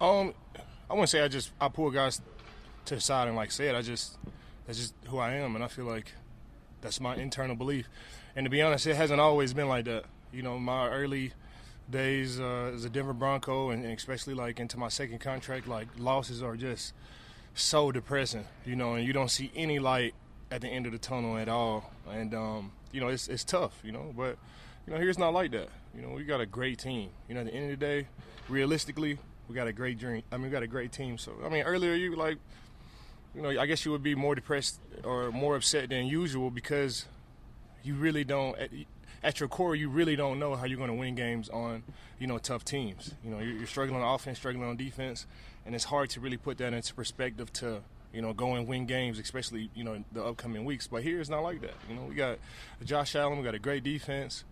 Um, I wouldn't say I just I pull guys to the side and like say it. I just that's just who I am, and I feel like that's my internal belief. And to be honest, it hasn't always been like that. You know, my early days uh, as a Denver Bronco, and, and especially like into my second contract, like losses are just so depressing. You know, and you don't see any light at the end of the tunnel at all. And um, you know, it's it's tough. You know, but you know, here's not like that. You know, we got a great team. You know, at the end of the day, realistically, we got a great dream. I mean, we got a great team. So, I mean, earlier you like, you know, I guess you would be more depressed or more upset than usual because you really don't. At, at your core, you really don't know how you're going to win games on, you know, tough teams. You know, you're, you're struggling on offense, struggling on defense, and it's hard to really put that into perspective to you know, go and win games, especially, you know, the upcoming weeks. But here it's not like that. You know, we got Josh Allen, we got a great defense,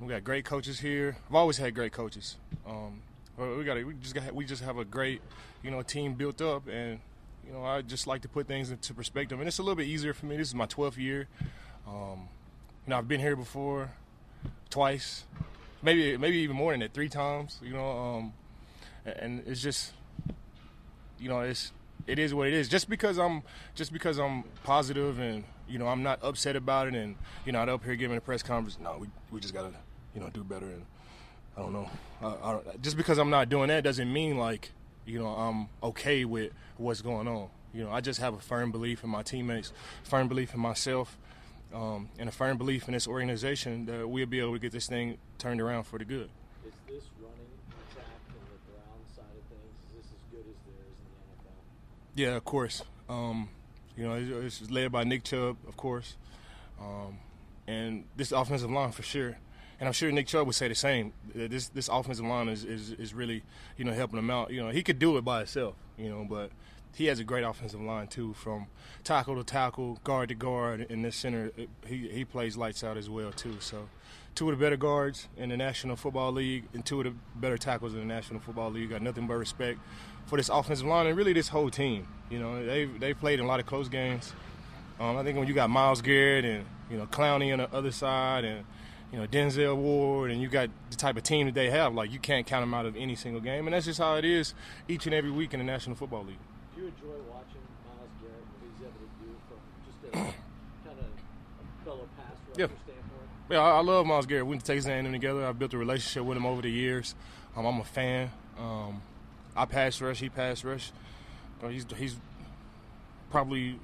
we got great coaches here. I've always had great coaches. Um, we got we just got we just have a great, you know, team built up, and you know, I just like to put things into perspective, and it's a little bit easier for me. This is my 12th year. Um, you know, I've been here before, twice, maybe maybe even more than that, three times. You know, um, and it's just, you know, it's it is what it is. Just because I'm just because I'm positive and you know I'm not upset about it, and you know I'm up here giving a press conference. No, we we just gotta you know do better. And I don't know. I, I just because I'm not doing that doesn't mean like you know I'm okay with what's going on. You know I just have a firm belief in my teammates, firm belief in myself. Um, and a firm belief in this organization that we'll be able to get this thing turned around for the good. Is this running track and the ground side of things, is this as good as there is in the NFL? Yeah, of course. Um, you know, it's, it's, led by Nick Chubb, of course, um, and this offensive line for sure. And I'm sure Nick Chubb would say the same. This this offensive line is, is, is really you know helping him out. You know, he could do it by himself. You know, but he has a great offensive line too, from tackle to tackle, guard to guard, in this center. He he plays lights out as well too. So, two of the better guards in the National Football League, and two of the better tackles in the National Football League. Got nothing but respect for this offensive line and really this whole team. You know, they they played in a lot of close games. Um, I think when you got Myles Garrett and you know Clowney on the other side and you know Denzel Ward and you got the type of team that they have, like you can't count them out of any single game, and that's just how it is each and every week in the National Football League. Do you enjoy watching Myles Garrett what he's able to do from just a kind of fellow pass rusher Yeah. standpoint? Yeah, I, I love Myles Garrett. We went to Texas A&M together. I've built a relationship with him over the years. Um, I'm a fan. Um, I pass rush. He pass rush. Uh, he's he's probably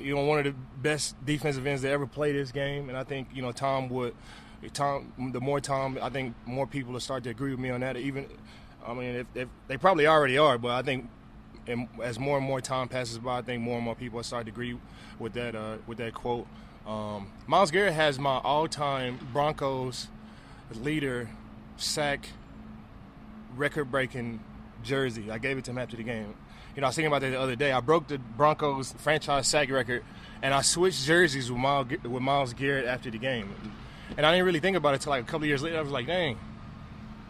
you know one of the best defensive ends to ever play this game, and I think you know Tom would. Tom, the more Tom, I think more people will start to agree with me on that. Even, I mean, if, if they probably already are, but I think and as more and more time passes by, I think more and more people starting to agree with that uh, with that quote. Um, Myles Garrett has my all-time Broncos leader sack record-breaking jersey. I gave it to him after the game. You know, I was thinking about that the other day. I broke the Broncos franchise sack record, and I switched jerseys with Myles, with Myles Garrett after the game. And I didn't really think about it until like a couple years later. I was like, dang,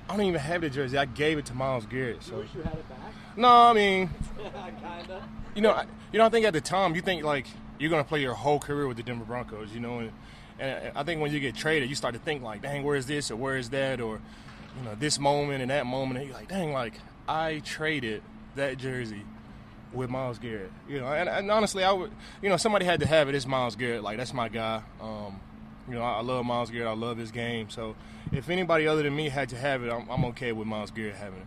I don't even have the jersey. I gave it to Myles Garrett. You So wish you had it back? no, I mean, Kinda. you know, I, you know, I think at the time you think like you're gonna play your whole career with the Denver Broncos, you know, and, and I think when you get traded, you start to think like, dang, where is this or where is that or, you know, this moment and that moment, and you're like, dang, like I traded that jersey with Myles Garrett, you know, and, and honestly, I would, you know, somebody had to have it. It's Myles Garrett, like that's my guy. Um, you know, I, love Myles Garrett. I love his game. So if anybody other than me had to have it, I'm, I'm okay with Myles Garrett having it.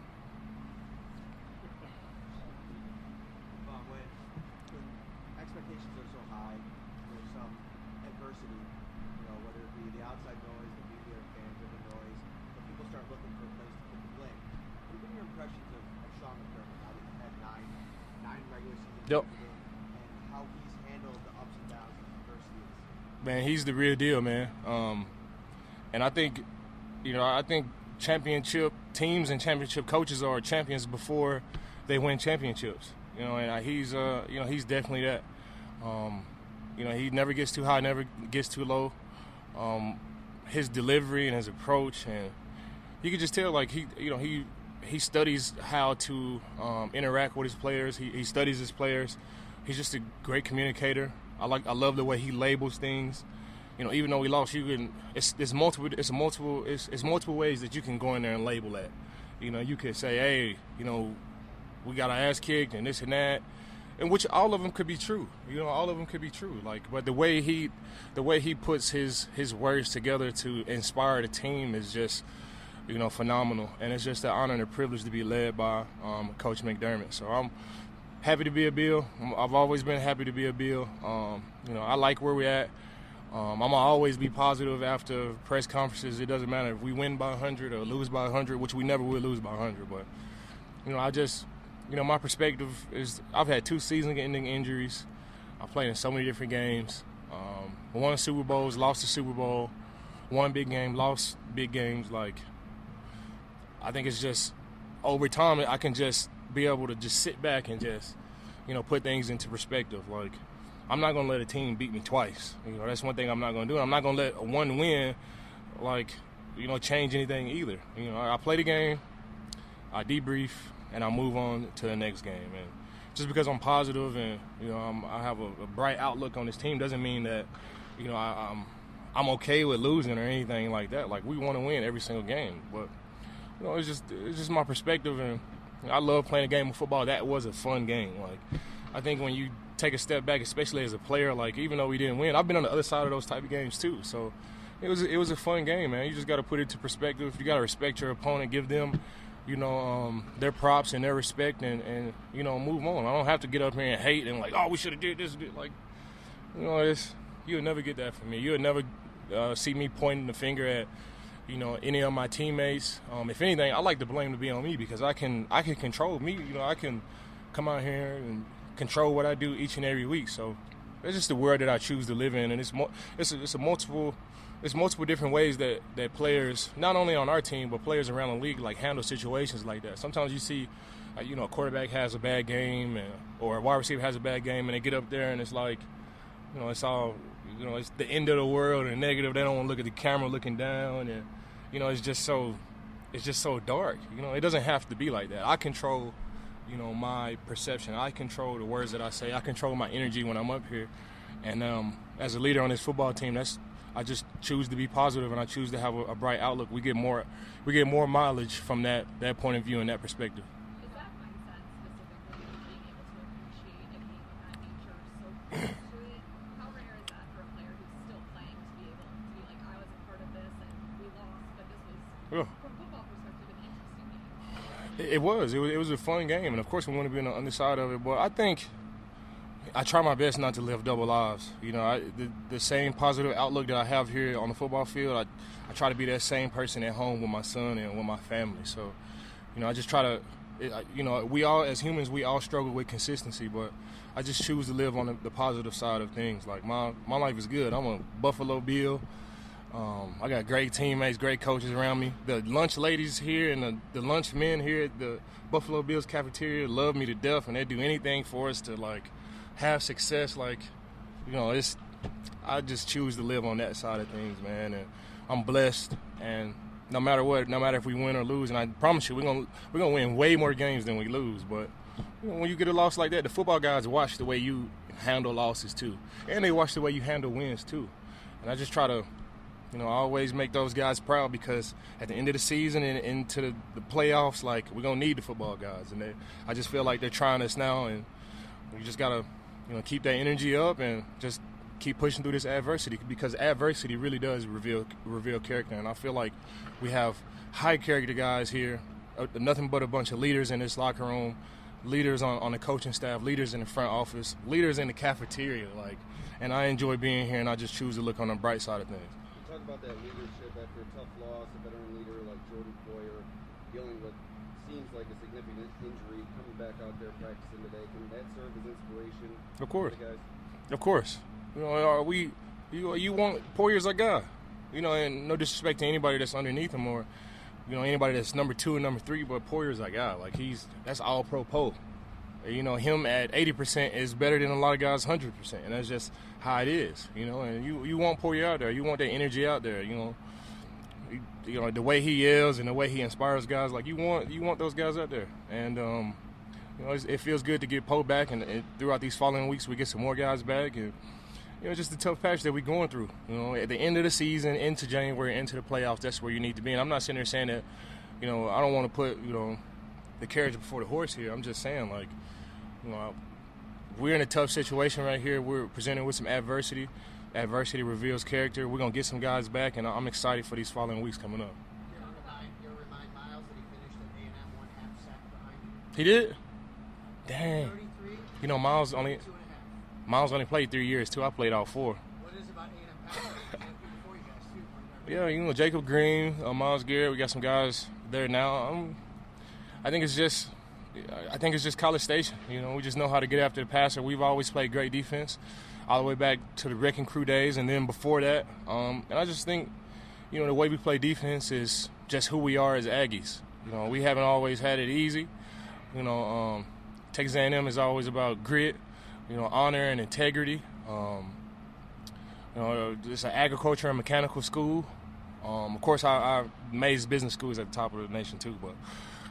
Bob, when, when expectations are so high, there's some adversity, you know, whether it be the outside noise, the media, or fans, or the noise, but people start looking for a place to put the blame. What have been your impressions of, of Sean McDermott now that you've had nine, nine regular season Yep. games with him, and how he's handled the ups and downs of adversity this season? Man, he's the real deal, man. Um, and I think, you know, I think championship teams and championship coaches are champions before they win championships. You know, and I, he's, uh, you know, he's definitely that. Um, you know, he never gets too high, never gets too low. Um, his delivery and his approach, and you can just tell, like he, you know, he he studies how to um, interact with his players. He, he studies his players. He's just a great communicator. I like, I love the way he labels things. You know, even though we lost, you can. It's, it's multiple. It's multiple. It's, it's multiple ways that you can go in there and label that. You know, you could say, hey, you know, we got our ass kicked and this and that, and which all of them could be true. You know, all of them could be true. Like, but the way he, the way he puts his his words together to inspire the team is just, you know, phenomenal. And it's just an honor and a privilege to be led by um, Coach McDermott. So I'm happy to be a Bill. I've always been happy to be a Bill. Um, you know, I like where we're at. Um, I'm gonna always be positive after press conferences. It doesn't matter if we win by 100 or lose by 100, which we never will lose by 100. But you know, I just, you know, my perspective is I've had two season-ending injuries. I played in so many different games. Um, won Super Bowls, lost the Super Bowl, won big game, lost big games. Like, I think it's just over time I can just be able to just sit back and just, you know, put things into perspective. Like I'm not gonna let a team beat me twice. You know, that's one thing I'm not gonna do. I'm not gonna let one win, like, you know, change anything either. You know, I play the game, I debrief, and I move on to the next game. And just because I'm positive and you know I'm, i have a, a, bright outlook on this team doesn't mean that you know I, I'm I'm okay with losing or anything like that. Like we want to win every single game, but you know it's just it's just my perspective and I love playing a game of football. That was a fun game. Like I think when you take a step back, especially as a player. Like even though we didn't win, I've been on the other side of those type of games too. So it was it was a fun game, man. You just got to put it to perspective. You got to respect your opponent, give them, you know, um, their props and their respect, and, and you know, move on. I don't have to get up here and hate and like, oh, we should have did this. Like, you know, it's you'll never get that from me. You'll never uh, see me pointing the finger at you know any of my teammates. Um, if anything, I like the blame to be on me because I can I can control me. You know, I can come out here and control what I do each and every week. So it's just the world that I choose to live in, and it's mo- it's a, it's a multiple it's multiple different ways that that players, not only on our team but players around the league, like handle situations like that. Sometimes you see. You know, a quarterback has a bad game, and, or a wide receiver has a bad game, and they get up there and it's like, you know, it's all, you know, it's the end of the world and negative. They don't want to look at the camera looking down, and you know, it's just so, it's just so dark. You know, it doesn't have to be like that. I control you know, my perception. I control the words that I say. I control my energy when I'm up here. And um, as a leader on this football team, that's I just choose to be positive and I choose to have a, a, bright outlook. We get more we get more mileage from that that point of view and that perspective. Is that mindset specifically being able to appreciate a game of that nature so close to it? How rare is that for a player who's still playing to be able to be like, I was a part of this and we lost, but this was yeah. It was. It was. It was a fun game, and of course, we want to be on the underside of it. But I think I try my best not to live double lives. You know, I, the, the same positive outlook that I have here on the football field, I, I try to be that same person at home with my son and with my family. So, you know, I just try to, you know, we all as humans we all struggle with consistency, but I just choose to live on the, the positive side of things. Like my my life is good. I'm a Buffalo Bill. Um, I got great teammates, great coaches around me. The lunch ladies here and the, the lunch men here at the Buffalo Bills cafeteria love me to death, and they do anything for us to like have success. Like, you know, it's I just choose to live on that side of things, man, and I'm blessed. And no matter what, no matter if we win or lose, and I promise you, we're gonna we're gonna win way more games than we lose. But you know, when you get a loss like that, the football guys watch the way you handle losses too, and they watch the way you handle wins too. And I just try to you know, I always make those guys proud because at the end of the season and into the, playoffs, like we're gonna need the football guys, and they, I just feel like they're trying us now, and we just gotta, you know, keep that energy up and just keep pushing through this adversity because adversity really does reveal reveal character, and I feel like we have high character guys here, uh, nothing but a bunch of leaders in this locker room, leaders on, on the coaching staff, leaders in the front office, leaders in the cafeteria, like, and I enjoy being here, and I just choose to look on the bright side of things about that leadership after a tough loss, a veteran leader like Jordan Poyer dealing with seems like a significant injury, coming back out there practicing today. Can that serve as inspiration? Of course. Of course. You know, are we? You you want Poyer's a guy. You know, and no disrespect to anybody that's underneath him or you know anybody that's number two and number three, but Poyer's a guy. Like he's that's all pro Poe you know, him at 80% is better than a lot of guys 100%. And that's just how it is, you know. And you, you want Poyer out there. You want that energy out there, you know. You, you, know, the way he yells and the way he inspires guys, like you want you want those guys out there. And, um, you know, it feels good to get Poe back. And, and, throughout these following weeks, we get some more guys back. And, you know, just the tough patch that we're going through. You know, at the end of the season, into January, into the playoffs, that's where you need to be. And I'm not sitting there saying that, you know, I don't want to put, you know, the carriage before the horse here. I'm just saying, like, you know, we're in a tough situation right here. We're presented with some adversity. Adversity reveals character. We're gonna get some guys back, and I'm excited for these following weeks coming up. You'll remind, you'll remind Myles that he finished at A&M one half sack behind you. He did. Dang. 33, You know, Myles only two and a half. Myles only played three years too. I played all four. What is about A&M pass rush? They had people before you guys, too. Point guard. Yeah, you know Jacob Green, uh, Myles Garrett. We got some guys there now. Um, I think it's just, I think it's just College Station. You know, we just know how to get after the passer. We've always played great defense, all the way back to the Wrecking Crew days, and then before that. Um, and I just think, you know, the way we play defense is just who we are as Aggies. You know, we haven't always had it easy. You know, um, Texas A&M is always about grit, you know, honor and integrity. Um, you know, it's an agriculture and mechanical school. Um, of course, our, our Mays Business School is at the top of the nation too, but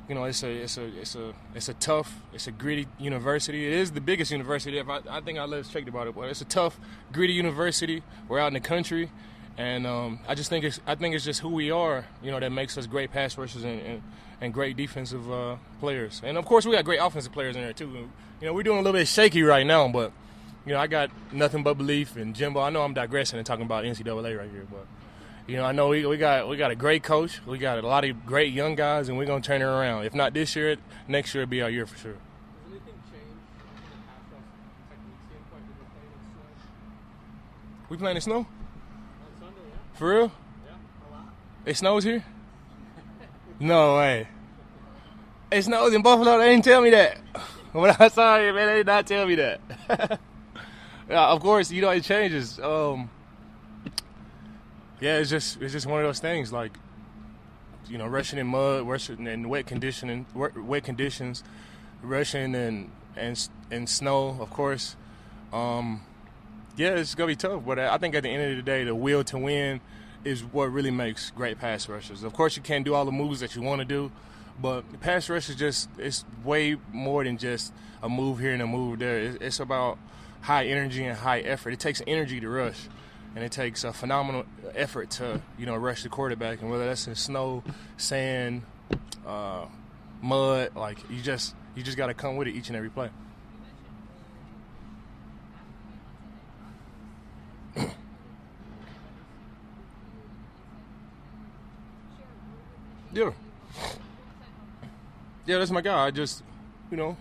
you know, it's a it's a it's a it's a tough, it's a gritty university. It is the biggest university. If I, I think I less checked about it, but it's a tough, gritty university. We're out in the country, and um, I just think it's I think it's just who we are. You know, that makes us great pass rushers and, and, and great defensive uh, players. And of course, we got great offensive players in there too. You know, we're doing a little bit shaky right now, but you know, I got nothing but belief in Jimbo. I know I'm digressing and talking about NCAA right here, but you know, I know we, we got we got a great coach. We got a lot of great young guys, and we're gonna turn it around. If not this year, next year will be our year for sure. Has anything changed from a pass rush technique standpoint when you're playing in snow? We playing in snow On Sunday, yeah? for real? Yeah, a lot. It snows here? No way. It snows in Buffalo. They didn't tell me that. When I saw it, man, they did not tell me that. yeah, of course, you know it changes. Um, yeah, it's just it's just one of those things. Like, you know, rushing in mud, rushing in wet conditioning, wet conditions, rushing and and and snow, of course. Um, yeah, it's gonna be tough, but I think at the end of the day, the will to win is what really makes great pass rushers. Of course, you can't do all the moves that you want to do, but pass rush is just it's way more than just a move here and a move there. It's, it's about high energy and high effort. It takes energy to rush, and it takes a phenomenal effort to you know rush the quarterback. And whether that's in snow, sand, uh, mud, like you just you just got to come with it each and every play. Yeah. Yeah, that's my guy. I just, you know,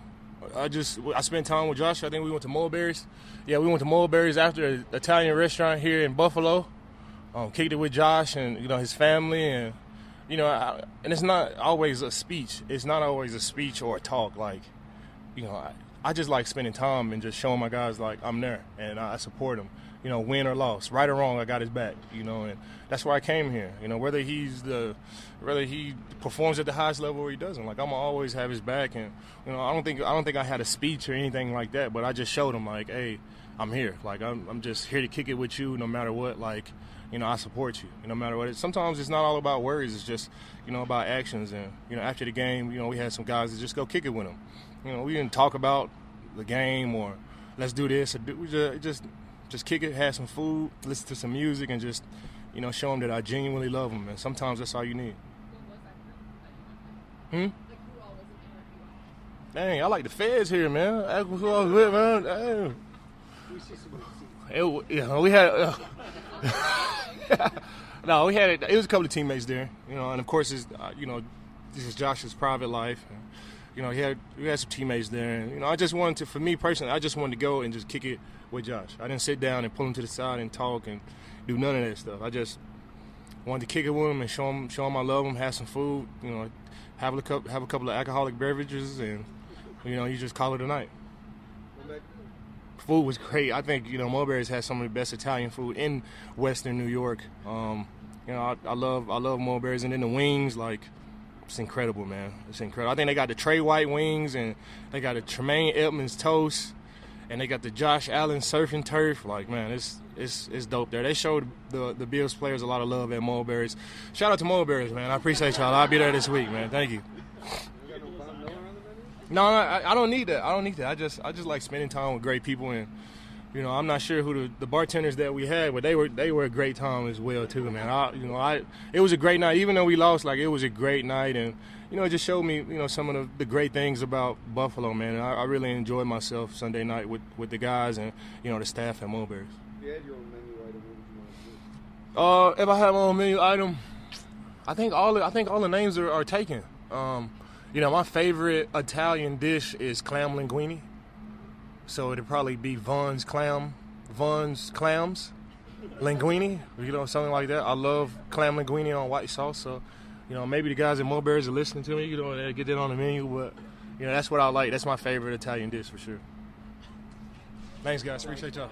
I just I spent time with Josh. I think we went to Mulberries. Yeah, we went to Mulberries after an Italian restaurant here in Buffalo. Um, kicked it with Josh and you know his family and you know I, and it's not always a speech. It's not always a speech or a talk. Like, you know, I, I just like spending time and just showing my guys like I'm there and I support them. You know, win or loss, right or wrong, I got his back. You know, and that's why I came here. You know, whether he's the, whether he performs at the highest level or he doesn't, like I'm always have his back. And you know, I don't think I don't think I had a speech or anything like that, but I just showed him like, hey, I'm here. Like I'm I'm just here to kick it with you, no matter what. Like, you know, I support you. No matter what. Sometimes it's not all about words. It's just you know about actions. And you know, after the game, you know, we had some guys that just go kick it with him. You know, we didn't talk about the game or let's do this or do, we just, just just kick it, have some food, listen to some music, and just you know show them that I genuinely love them. And sometimes that's all you need. What was that group that you went with? Hmm. Like who all was in there? Dang, I like the feds here, man. That's who I was with, man. Dang. We good seats. It, w- you know, we had. Uh, no, we had it. It was a couple of teammates there, you know, and of course, it's, uh, you know, this is Josh's private life. And, you know, he had we had some teammates there, and you know, I just wanted to, for me personally, I just wanted to go and just kick it with Josh. I didn't sit down and pull him to the side and talk and do none of that stuff. I just wanted to kick it with him and show him, show him I love him, have some food, you know, have a couple, have a couple of alcoholic beverages, and you know, you just call it a night. Food was great. I think you know Mulberry's has some of the best Italian food in Western New York. Um, you know, I, I love I love Mulberry's, and then the wings like it's incredible, man. It's incredible. I think they got the Tre White wings, and they got the Tremaine Edmunds toast, and they got the Josh Allen surfing turf. Like man, it's it's it's dope there. They showed the the Bills players a lot of love at Mulberry's. Shout out to Mulberry's, man. I appreciate y'all. I'll be there this week, man. Thank you. no, I, I don't need that. I don't need that. I just I just like spending time with great people and you know, I'm not sure who the, the bartenders that we had, but they were they were a great time as well too, man. I, you know, I it was a great night, even though we lost. Like it was a great night, and you know, it just showed me, you know, some of the, the great things about Buffalo, man. And I, I really enjoyed myself Sunday night with, with the guys and you know the staff at Mulberry's. If you had your own menu item, what you want to do? Uh, if I had my own menu item, I think all the, I think all the names are, are taken. Um, you know, my favorite Italian dish is clam linguine. So it'd probably be Von's clam, Von's clams, linguine. You know, something like that. I love clam linguine on white sauce. So, you know, maybe the guys at Mulberry's are listening to me. You know, they get that on the menu. But you know, that's what I like. That's my favorite Italian dish for sure. Thanks, guys. Appreciate y'all.